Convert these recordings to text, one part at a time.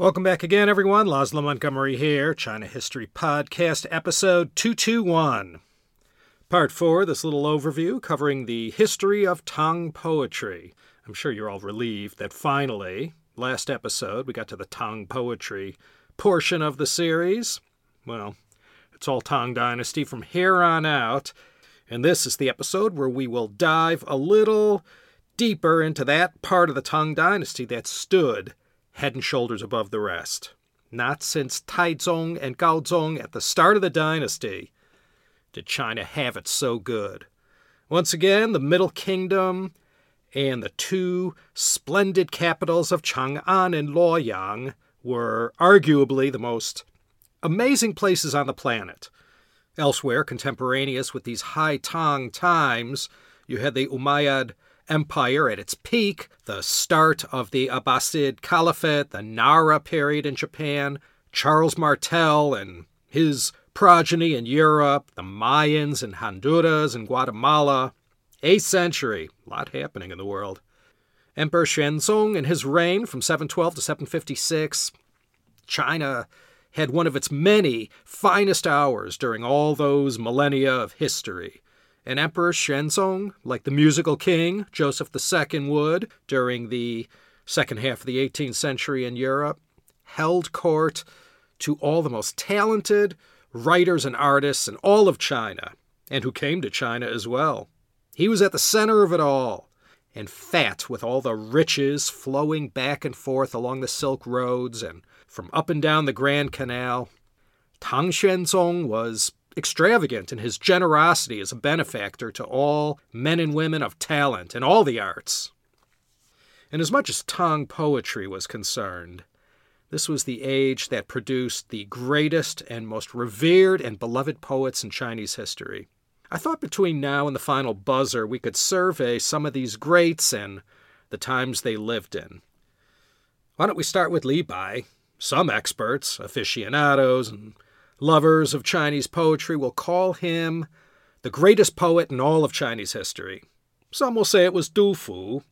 Welcome back again, everyone. Laszlo Montgomery here, China History Podcast, episode 221. Part 4, this little overview covering the history of Tang poetry. I'm sure you're all relieved that finally, last episode, we got to the Tang poetry portion of the series. Well, it's all Tang Dynasty from here on out. And this is the episode where we will dive a little deeper into that part of the Tang Dynasty that stood head and shoulders above the rest. Not since Taizong and Gaozong at the start of the dynasty did China have it so good. Once again, the Middle Kingdom and the two splendid capitals of Chang'an and Luoyang were arguably the most amazing places on the planet. Elsewhere, contemporaneous with these high Tang times, you had the Umayyad Empire at its peak, the start of the Abbasid Caliphate, the Nara period in Japan, Charles Martel and his progeny in Europe, the Mayans in Honduras and Guatemala. Eighth century, a lot happening in the world. Emperor Xuanzong and his reign from 712 to 756. China had one of its many finest hours during all those millennia of history. And Emperor Xuanzong, like the musical king Joseph II would during the second half of the 18th century in Europe, held court to all the most talented writers and artists in all of China, and who came to China as well. He was at the center of it all, and fat with all the riches flowing back and forth along the Silk Roads and from up and down the Grand Canal. Tang Xuanzong was extravagant in his generosity as a benefactor to all men and women of talent in all the arts. And as much as Tang poetry was concerned, this was the age that produced the greatest and most revered and beloved poets in Chinese history. I thought between now and the final buzzer we could survey some of these greats and the times they lived in. Why don't we start with Li Bai? Some experts, aficionados, and lovers of Chinese poetry will call him the greatest poet in all of Chinese history. Some will say it was Du Fu.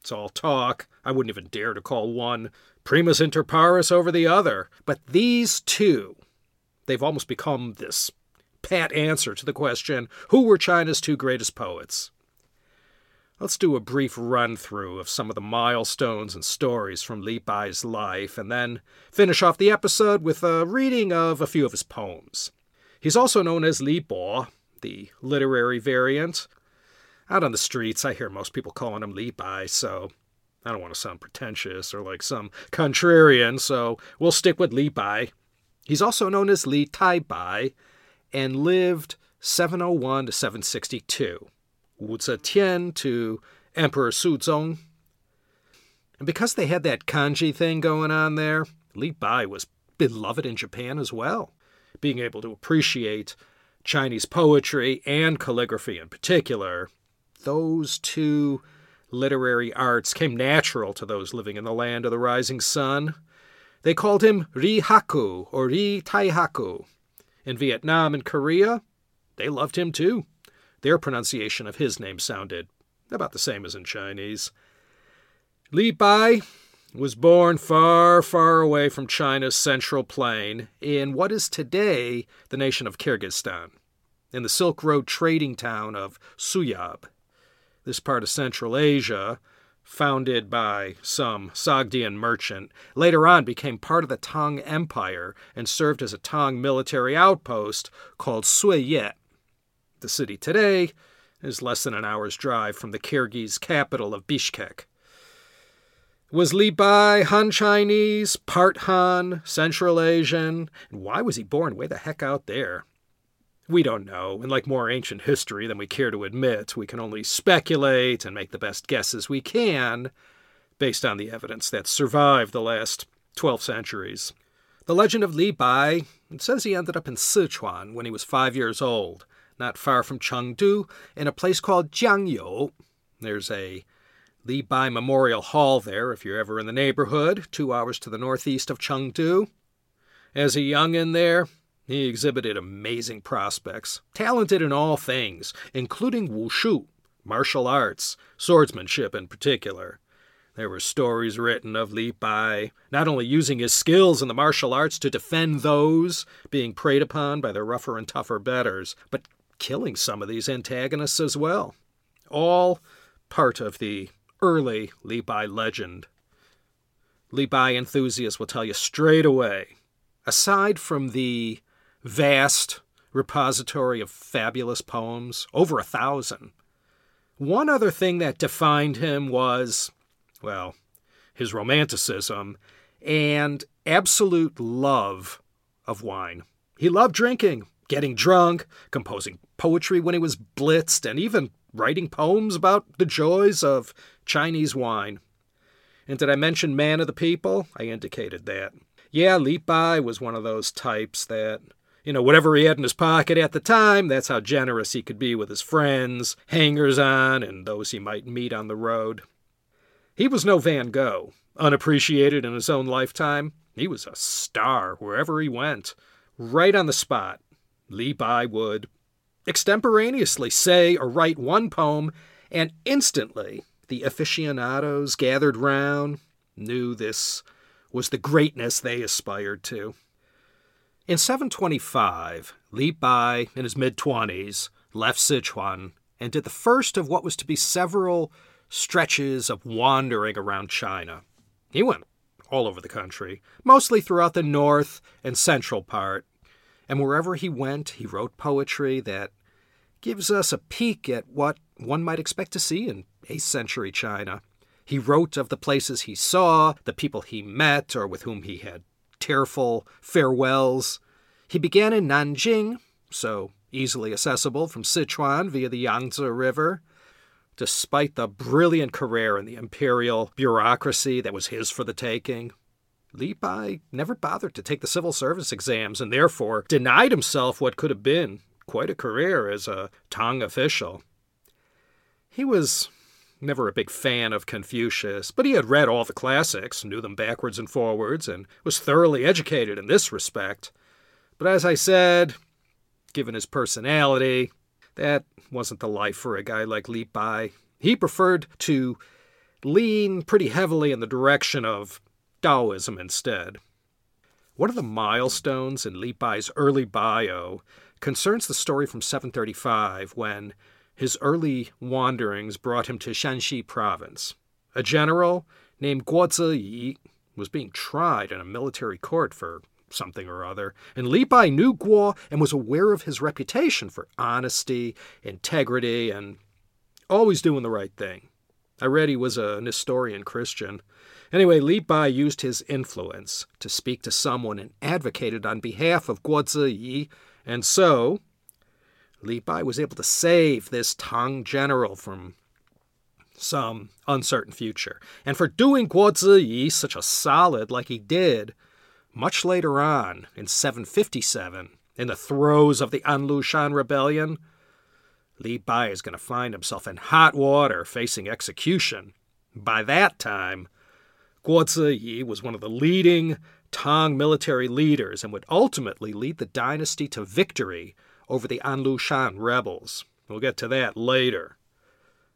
It's all talk. I wouldn't even dare to call one primus inter pares over the other. But these two, they've almost become this pat answer to the question who were China's two greatest poets? Let's do a brief run through of some of the milestones and stories from Li Bai's life, and then finish off the episode with a reading of a few of his poems. He's also known as Li Bo, the literary variant. Out on the streets, I hear most people calling him Li Bai, so I don't want to sound pretentious or like some contrarian, so we'll stick with Li Bai. He's also known as Li Tai Bai and lived 701 to 762. Wu Zetian to Emperor Suzong. And because they had that kanji thing going on there, Li Bai was beloved in Japan as well, being able to appreciate Chinese poetry and calligraphy in particular. Those two literary arts came natural to those living in the land of the rising sun. They called him Ri Haku or Ri Tai Haku. In Vietnam and Korea, they loved him too. Their pronunciation of his name sounded about the same as in Chinese. Li Bai was born far, far away from China's central plain in what is today the nation of Kyrgyzstan, in the Silk Road trading town of Suyab. This part of Central Asia, founded by some Sogdian merchant, later on became part of the Tang Empire and served as a Tang military outpost called Suiyet. The city today is less than an hour's drive from the Kyrgyz capital of Bishkek. Was Li Bai Han Chinese, part Han, Central Asian? And why was he born way the heck out there? We don't know, and like more ancient history than we care to admit, we can only speculate and make the best guesses we can based on the evidence that survived the last 12 centuries. The legend of Li Bai says he ended up in Sichuan when he was five years old not far from Chengdu, in a place called Jiangyou. There's a Li Bai Memorial Hall there if you're ever in the neighborhood, two hours to the northeast of Chengdu. As a youngin' there, he exhibited amazing prospects, talented in all things, including wushu, martial arts, swordsmanship in particular. There were stories written of Li Bai not only using his skills in the martial arts to defend those being preyed upon by their rougher and tougher betters, but killing some of these antagonists as well. All part of the early Bai legend. Bai enthusiasts will tell you straight away, aside from the vast repository of fabulous poems, over a thousand, one other thing that defined him was well, his romanticism, and absolute love of wine. He loved drinking, getting drunk, composing poetry when he was blitzed, and even writing poems about the joys of Chinese wine. And did I mention man of the people? I indicated that. Yeah, Li Bai was one of those types that, you know, whatever he had in his pocket at the time, that's how generous he could be with his friends, hangers on, and those he might meet on the road. He was no Van Gogh, unappreciated in his own lifetime. He was a star wherever he went. Right on the spot, Li Bai would extemporaneously say or write one poem, and instantly the aficionados gathered round knew this was the greatness they aspired to. In 725, Li Bai, in his mid 20s, left Sichuan and did the first of what was to be several stretches of wandering around China. He went all over the country, mostly throughout the north and central part, and wherever he went, he wrote poetry that gives us a peek at what one might expect to see in 8th century China. He wrote of the places he saw, the people he met, or with whom he had tearful farewells. He began in Nanjing, so easily accessible from Sichuan via the Yangtze River, despite the brilliant career in the imperial bureaucracy that was his for the taking. Bai never bothered to take the civil service exams and therefore denied himself what could have been quite a career as a Tang official. He was never a big fan of Confucius, but he had read all the classics, knew them backwards and forwards, and was thoroughly educated in this respect. But as I said, given his personality, that wasn't the life for a guy like Li Bai. He preferred to lean pretty heavily in the direction of Taoism instead. One of the milestones in Li Bai's early bio concerns the story from 735 when his early wanderings brought him to Shanxi province. A general named Guo Ziyi was being tried in a military court for something or other, and Li Bai knew Guo and was aware of his reputation for honesty, integrity, and always doing the right thing. I read he was a Nestorian Christian. Anyway, Li Bai used his influence to speak to someone and advocated on behalf of Guo Ziyi, and so Li Bai was able to save this Tang general from some uncertain future. And for doing Guo Ziyi such a solid like he did, much later on, in 757, in the throes of the An Lushan rebellion, Li Bai is going to find himself in hot water facing execution. By that time, Guo Ziyi was one of the leading Tang military leaders and would ultimately lead the dynasty to victory over the An Lushan rebels. We'll get to that later.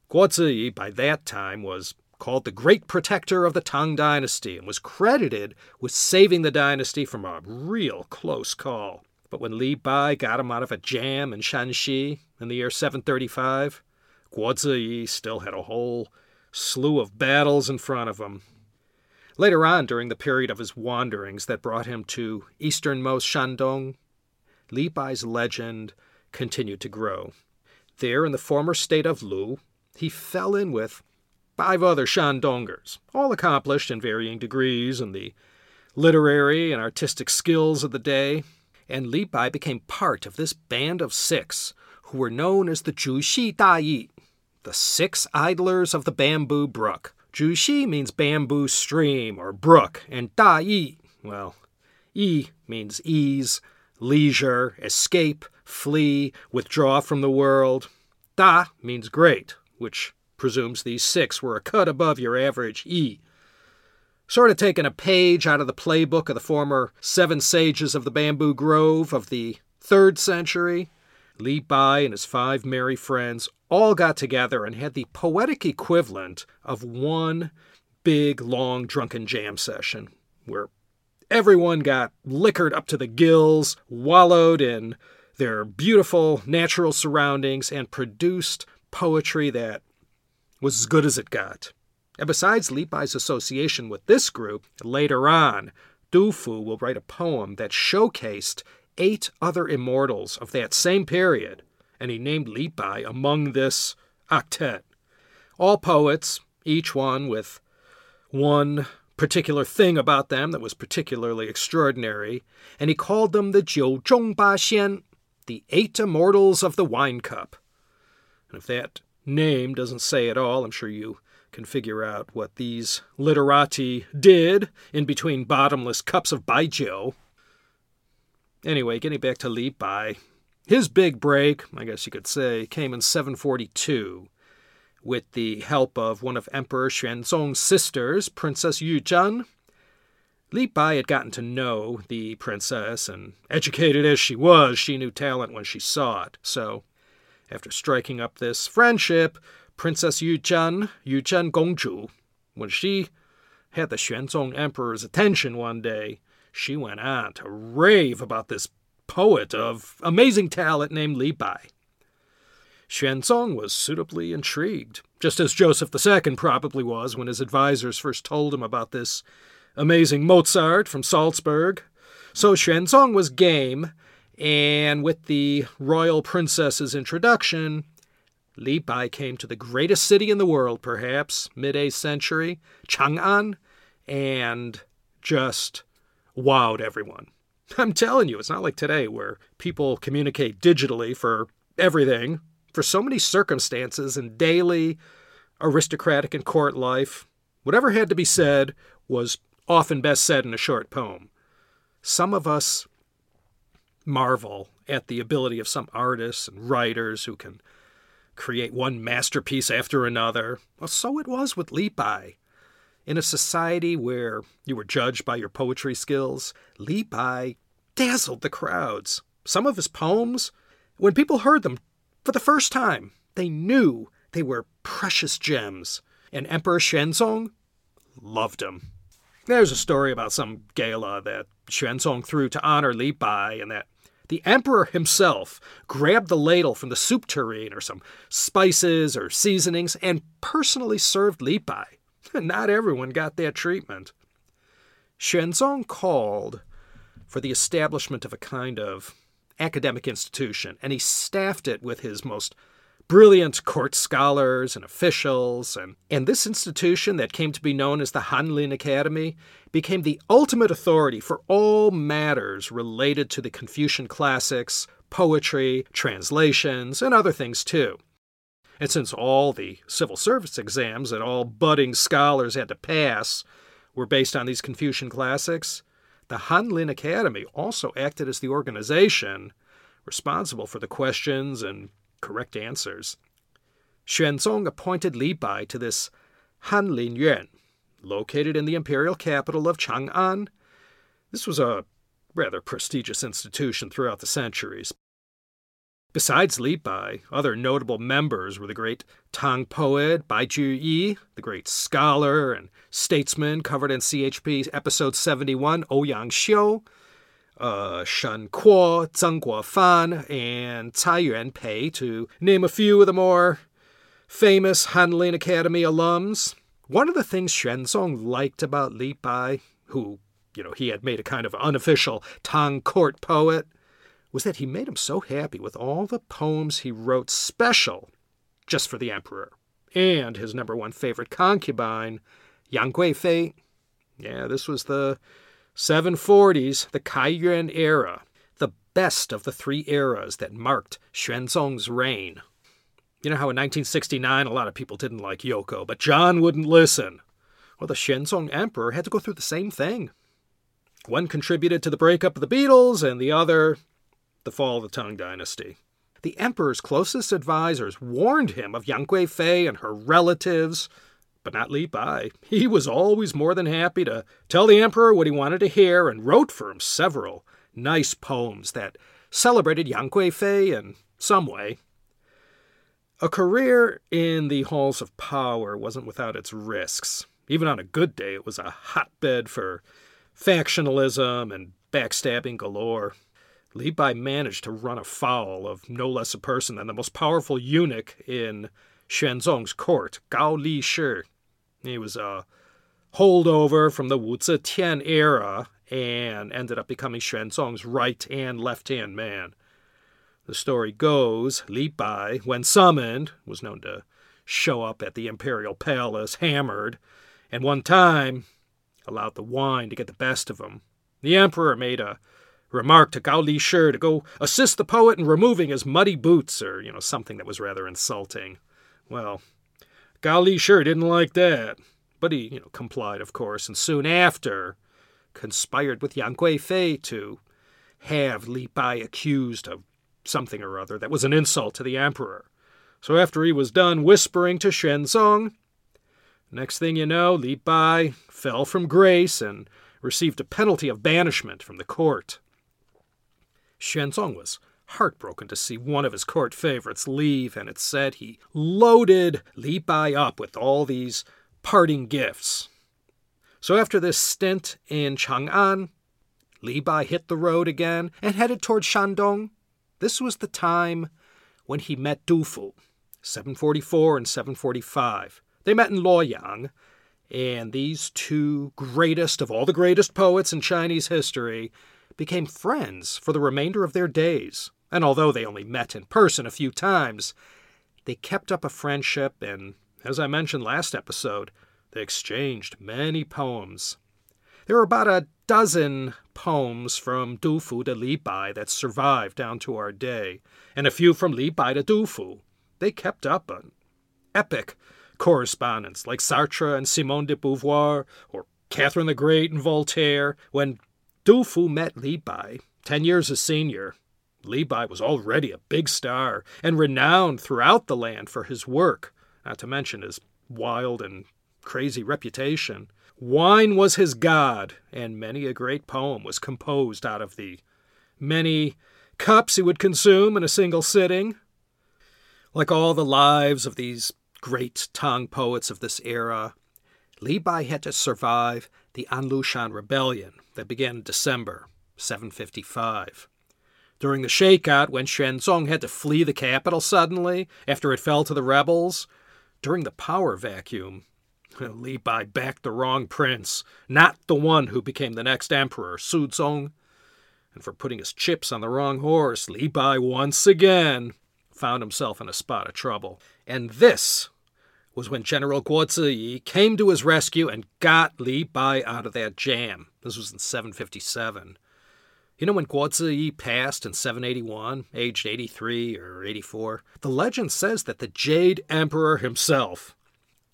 Guo Ziyi, by that time, was called the Great Protector of the Tang Dynasty and was credited with saving the dynasty from a real close call. But when Li Bai got him out of a jam in Shanxi in the year 735, Guo Ziyi still had a whole slew of battles in front of him. Later on, during the period of his wanderings that brought him to easternmost Shandong, Li Bai's legend continued to grow. There, in the former state of Lu, he fell in with five other Shandongers, all accomplished in varying degrees in the literary and artistic skills of the day, and Li Bai became part of this band of six who were known as the Zhuxi Dai, the six idlers of the bamboo brook. Zhuxi means bamboo stream or brook, and Dai, well, Yi means ease, leisure, escape, flee, withdraw from the world. Da means great, which presumes these six were a cut above your average E. Sort of taking a page out of the playbook of the former seven sages of the bamboo grove of the third century, Li Bai and his five merry friends all got together and had the poetic equivalent of one big, long, drunken jam session where everyone got liquored up to the gills, wallowed in their beautiful natural surroundings, and produced poetry that was as good as it got. And besides Li Bai's association with this group, later on, Du Fu will write a poem that showcased eight other immortals of that same period, and he named Li Bai among this octet. All poets, each one with one particular thing about them that was particularly extraordinary, and he called them the Jiu Zhong Ba Xian, the eight immortals of the wine cup. And if that name doesn't say it all, I'm sure you can figure out what these literati did in between bottomless cups of baijiu. Anyway, getting back to Li Bai, his big break, I guess you could say, came in 742 with the help of one of Emperor Xuanzong's sisters, Princess Yu. Li Bai had gotten to know the princess, and educated as she was, she knew talent when she saw it. So, after striking up this friendship, Princess Yu Zhen, Yu Gongzhu, when she had the Xuanzong Emperor's attention one day, she went on to rave about this poet of amazing talent named Li Bai. Xuanzong was suitably intrigued, just as Joseph II probably was when his advisers first told him about this amazing Mozart from Salzburg. So Xuanzong was game, and with the royal princess's introduction, Li Bai came to the greatest city in the world, perhaps, mid 8th century, Chang'an, and just wowed everyone. I'm telling you, it's not like today where people communicate digitally for everything, for so many circumstances in daily, aristocratic, and court life. Whatever had to be said was often best said in a short poem. Some of us marvel at the ability of some artists and writers who can create one masterpiece after another. Well, so it was with Li Bai. In a society where you were judged by your poetry skills, Li Bai dazzled the crowds. Some of his poems, when people heard them for the first time, they knew they were precious gems, and Emperor Xuanzong loved him. There's a story about some gala that Xuanzong threw to honor Li Bai, and that the emperor himself grabbed the ladle from the soup tureen or some spices or seasonings and personally served Li Bai. Not everyone got that treatment. Xuanzong called for the establishment of a kind of academic institution, and he staffed it with his most brilliant court scholars and officials, and, and this institution that came to be known as the Hanlin Academy became the ultimate authority for all matters related to the Confucian classics, poetry, translations, and other things too. And since all the civil service exams that all budding scholars had to pass were based on these Confucian classics, the Hanlin Academy also acted as the organization responsible for the questions and correct answers. Xuanzong appointed Li Bai to this Hanlin Yuan, located in the imperial capital of Chang'an. This was a rather prestigious institution throughout the centuries. Besides Li Bai, other notable members were the great Tang poet Bai Yi, the great scholar and statesman covered in CHP episode 71, Ouyang Xiu, uh, Shen Kuo, Zeng Guofan, and Cai Yuanpei, to name a few of the more famous Hanlin Academy alums. One of the things Xuanzong liked about Li Bai, who, you know, he had made a kind of unofficial Tang court poet, was that he made him so happy with all the poems he wrote special just for the emperor. And his number one favorite concubine, Yang Guifei. Yeah, this was the 740s, the Kaiyuan era, the best of the three eras that marked Xuanzong's reign. You know how in 1969 a lot of people didn't like Yoko, but John wouldn't listen. Well, the Xuanzong emperor had to go through the same thing. One contributed to the breakup of the Beatles, and the other, the fall of the Tang Dynasty. The emperor's closest advisers warned him of Yang Guifei and her relatives, but not Li Bai. He was always more than happy to tell the emperor what he wanted to hear and wrote for him several nice poems that celebrated Yang Guifei in some way. A career in the halls of power wasn't without its risks. Even on a good day, it was a hotbed for factionalism and backstabbing galore. Li Bai managed to run afoul of no less a person than the most powerful eunuch in Xuanzong's court, Gao Li Shi. He was a holdover from the Wu Zetian era and ended up becoming Xuanzong's right and left hand man. The story goes Li Bai, when summoned, was known to show up at the imperial palace hammered, and one time allowed the wine to get the best of him. The emperor made a remark to Gao Li Shi to go assist the poet in removing his muddy boots, or, you know, something that was rather insulting. Well, Gao Li Shi didn't like that, but he, you know, complied, of course, and soon after conspired with Yang Guifei to have Li Bai accused of something or other that was an insult to the emperor. So after he was done whispering to Xuanzong, next thing you know, Li Bai fell from grace and received a penalty of banishment from the court. Xuanzong was heartbroken to see one of his court favorites leave, and it said he loaded Li Bai up with all these parting gifts. So after this stint in Chang'an, Li Bai hit the road again and headed toward Shandong. This was the time when he met Du Fu, 744 and 745. They met in Luoyang, and these two greatest of all the greatest poets in Chinese history became friends for the remainder of their days. And although they only met in person a few times, they kept up a friendship, and as I mentioned last episode, they exchanged many poems. There are about a dozen poems from Du Fu to Li Bai that survive down to our day, and a few from Li Bai to Du Fu. They kept up an epic correspondence, like Sartre and Simone de Beauvoir, or Catherine the Great and Voltaire. When Du Fu met Li Bai, ten years his senior, Li Bai was already a big star and renowned throughout the land for his work, not to mention his wild and crazy reputation. Wine was his god, and many a great poem was composed out of the many cups he would consume in a single sitting. Like all the lives of these great Tang poets of this era, Li Bai had to survive the Anlushan Rebellion that began in December 755. During the shakeout, when Xuanzong had to flee the capital suddenly after it fell to the rebels, during the power vacuum, Li Bai backed the wrong prince, not the one who became the next emperor, Su Suzong. And for putting his chips on the wrong horse, Li Bai once again found himself in a spot of trouble. And this was when General Guo Ziyi came to his rescue and got Li Bai out of that jam. This was in 757. You know when Guo Ziyi passed in 781, aged 83 or 84? The legend says that the Jade Emperor himself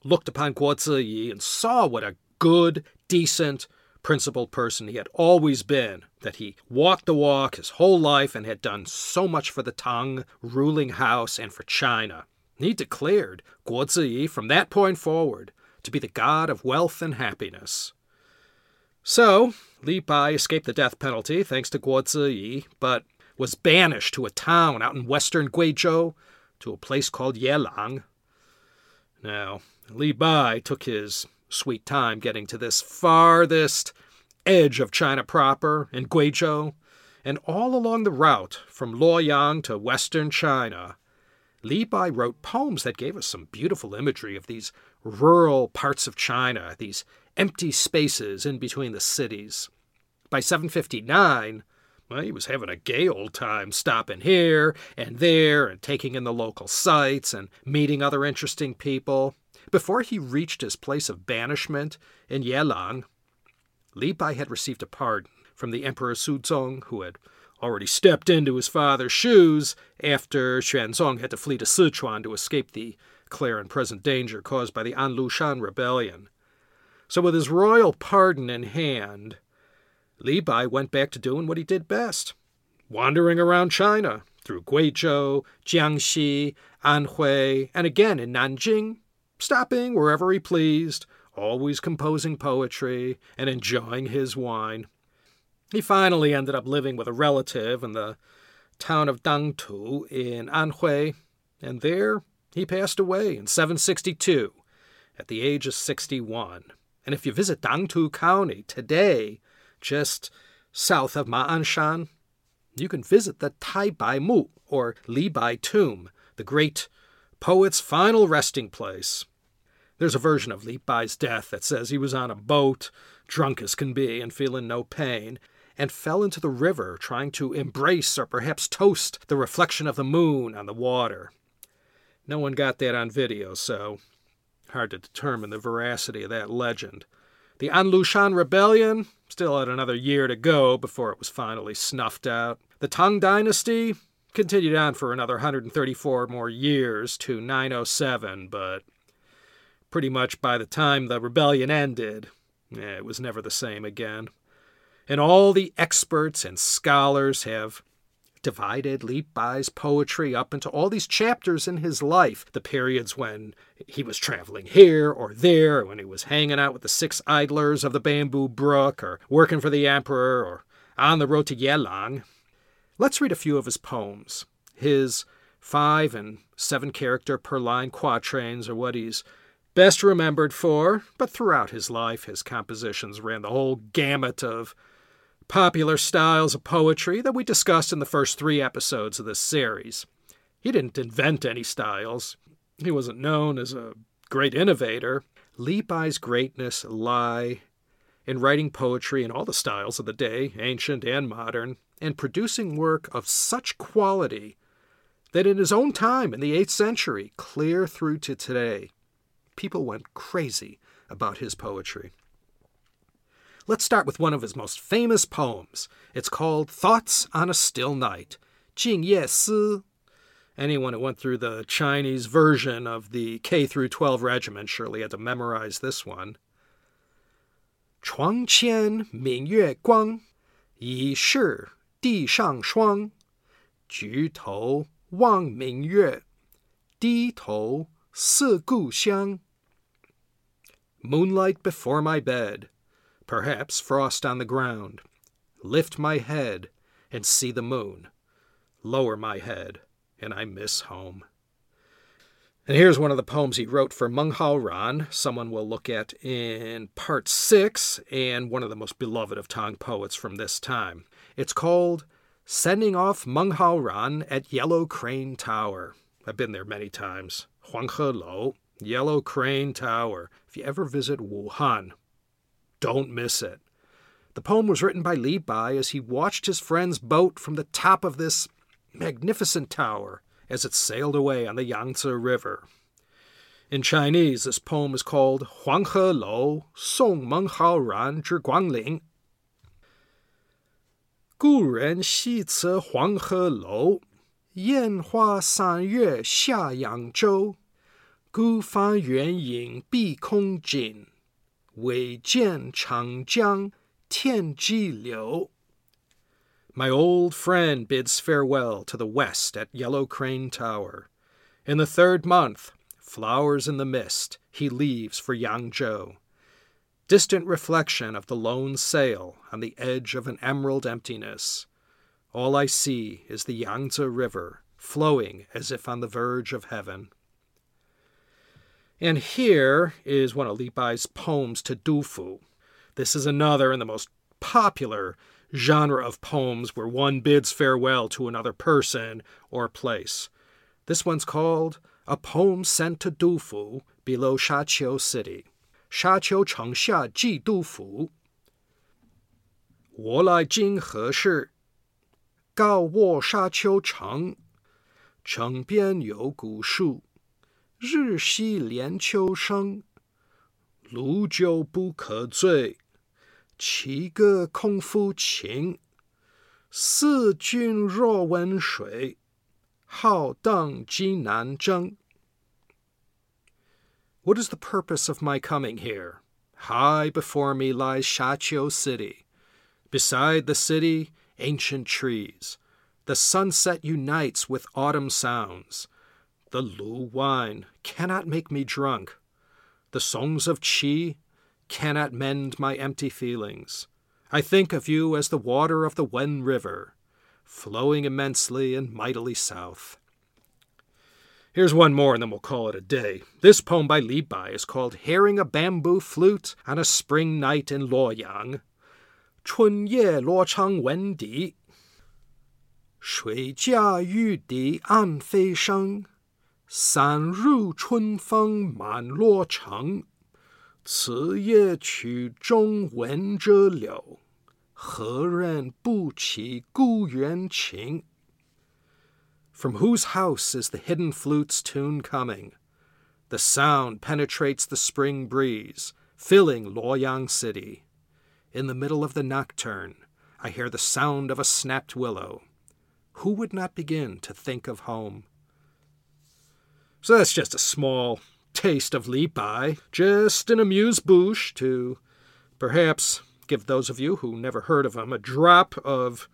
looked upon Guo Ziyi and saw what a good, decent, principled person he had always been, that he walked the walk his whole life and had done so much for the Tang ruling house and for China. He declared Guo Ziyi from that point forward to be the god of wealth and happiness. So, Li Bai escaped the death penalty thanks to Guo Ziyi, but was banished to a town out in western Guizhou, to a place called Yelang. Now, Li Bai took his sweet time getting to this farthest edge of China proper in Guizhou, and all along the route from Luoyang to western China, Li wrote poems that gave us some beautiful imagery of these rural parts of China, these empty spaces in between the cities. By 759, well, he was having a gay old time stopping here and there and taking in the local sights and meeting other interesting people. Before he reached his place of banishment in Yelang, Li Bai had received a pardon from the Emperor Suzong, who had already stepped into his father's shoes after Xuanzong had to flee to Sichuan to escape the clear and present danger caused by the Anlushan rebellion. So, with his royal pardon in hand, Li Bai went back to doing what he did best wandering around China through Guizhou, Jiangxi, Anhui, and again in Nanjing, stopping wherever he pleased, always composing poetry and enjoying his wine. He finally ended up living with a relative in the town of Dangtu in Anhui, and there he passed away in 762 at the age of 61. And if you visit Dangtu County today, just south of Ma'anshan, you can visit the Tai Bai Mu, or Li Bai Tomb, the great poet's final resting place. There's a version of Li Bai's death that says he was on a boat, drunk as can be and feeling no pain, and fell into the river trying to embrace or perhaps toast the reflection of the moon on the water. No one got that on video, so hard to determine the veracity of that legend. The An Lushan Rebellion still had another year to go before it was finally snuffed out. The Tang Dynasty continued on for another 134 more years to 907, but pretty much by the time the rebellion ended, eh, it was never the same again. And all the experts and scholars have divided Li Bai's poetry up into all these chapters in his life the periods when he was traveling here or there, when he was hanging out with the six idlers of the bamboo brook, or working for the emperor, or on the road to Yelang. Let's read a few of his poems. His five and seven character per line quatrains are what he's best remembered for, but throughout his life, his compositions ran the whole gamut of popular styles of poetry that we discussed in the first three episodes of this series. He didn't invent any styles, he wasn't known as a great innovator. Li Bai's greatness lie in writing poetry in all the styles of the day, ancient and modern, and producing work of such quality that in his own time, in the 8th century, clear through to today, people went crazy about his poetry. Let's start with one of his most famous poems. It's called Thoughts on a Still Night, Jing Ye Si. Anyone who went through the Chinese version of the K through 12 regimen surely had to memorize this one. 床前明月光，疑是地上霜。举头望明月，低头思故乡。Moonlight before my bed, perhaps frost on the ground. Lift my head and see the moon. Lower my head and I miss home. And here's one of the poems he wrote for Meng Hao Ran, someone we'll look at in part six, and one of the most beloved of Tang poets from this time. It's called Sending Off Meng Hao Ran at Yellow Crane Tower. I've been there many times. Huanghe Lou, Yellow Crane Tower. If you ever visit Wuhan, don't miss it. The poem was written by Li Bai as he watched his friend's boat from the top of this magnificent tower as it sailed away on the Yangtze River. In Chinese, this poem is called Huang He Lou Song Meng Hao Ran Zhi Guangling. Gu Ren Xi Ce Huang He Lou Yan Hua San Yue Xia Yang Zhou Gu Fan Yuan Ying Bi Kong Jin 唯见长江天际流。My old friend bids farewell to the west at Yellow Crane Tower. In the third month, flowers in the mist, he leaves for Yangzhou. Distant reflection of the lone sail on the edge of an emerald emptiness. All I see is the Yangtze River, flowing as if on the verge of heaven. And here is one of Li Bai's poems to Dufu. This is another and the most popular genre of poems where one bids farewell to another person or place. This one's called A Poem Sent to Dufu Below Shaqiu City. Shaqiu Chengxia Ji Dufu. 我来今何事？告卧沙丘城，城边有古树。what is the purpose of my coming here? High before me lies Shaqiu City. Beside the city, ancient trees. The sunset unites with autumn sounds. The Lu wine cannot make me drunk. The songs of Qi cannot mend my empty feelings. I think of you as the water of the Wen River, flowing immensely and mightily south. Here's one more, and then we'll call it a day. This poem by Li Bai is called Hearing a Bamboo Flute on a Spring Night in Luoyang. 春夜罗昌闻笛，水驾玉笛暗飞声。散入春风满洛城，此夜曲中闻着柳，何人不起故园情？from whose house is the hidden flute's tune coming? The sound penetrates the spring breeze, filling Luoyang City. In the middle of the nocturne, I hear the sound of a snapped willow. Who would not begin to think of home? So that's just a small taste of Bai, just an amuse bouche to perhaps give those of you who never heard of him a drop of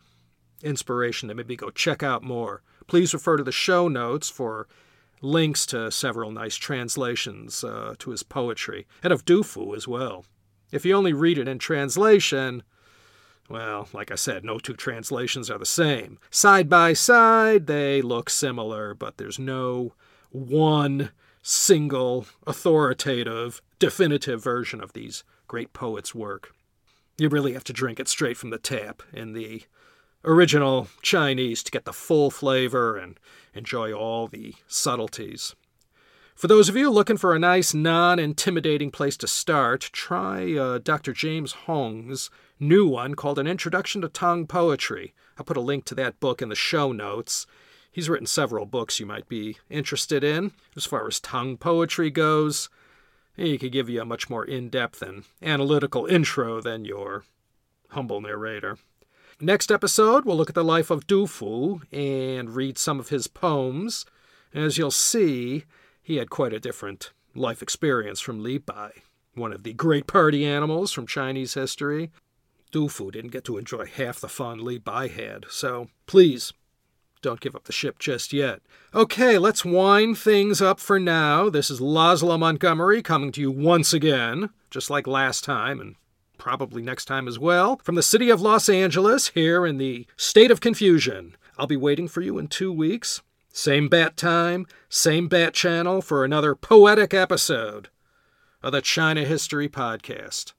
inspiration to maybe go check out more. Please refer to the show notes for links to several nice translations uh, to his poetry, and of Du Fu as well. If you only read it in translation, well, like I said, no two translations are the same. Side by side, they look similar, but there's no one single authoritative, definitive version of these great poets' work. You really have to drink it straight from the tap in the original Chinese to get the full flavor and enjoy all the subtleties. For those of you looking for a nice, non intimidating place to start, try uh, Dr. James Hong's new one called An Introduction to Tang Poetry. I'll put a link to that book in the show notes. He's written several books you might be interested in. As far as Tang poetry goes, he could give you a much more in depth and analytical intro than your humble narrator. Next episode, we'll look at the life of Du Fu and read some of his poems. As you'll see, he had quite a different life experience from Li Bai, one of the great party animals from Chinese history. Du Fu didn't get to enjoy half the fun Li Bai had, so please don't give up the ship just yet. Okay, let's wind things up for now. This is Laszlo Montgomery coming to you once again, just like last time, and probably next time as well, from the city of Los Angeles, here in the state of confusion. I'll be waiting for you in two weeks. Same bat time, same bat channel for another poetic episode of the China History Podcast.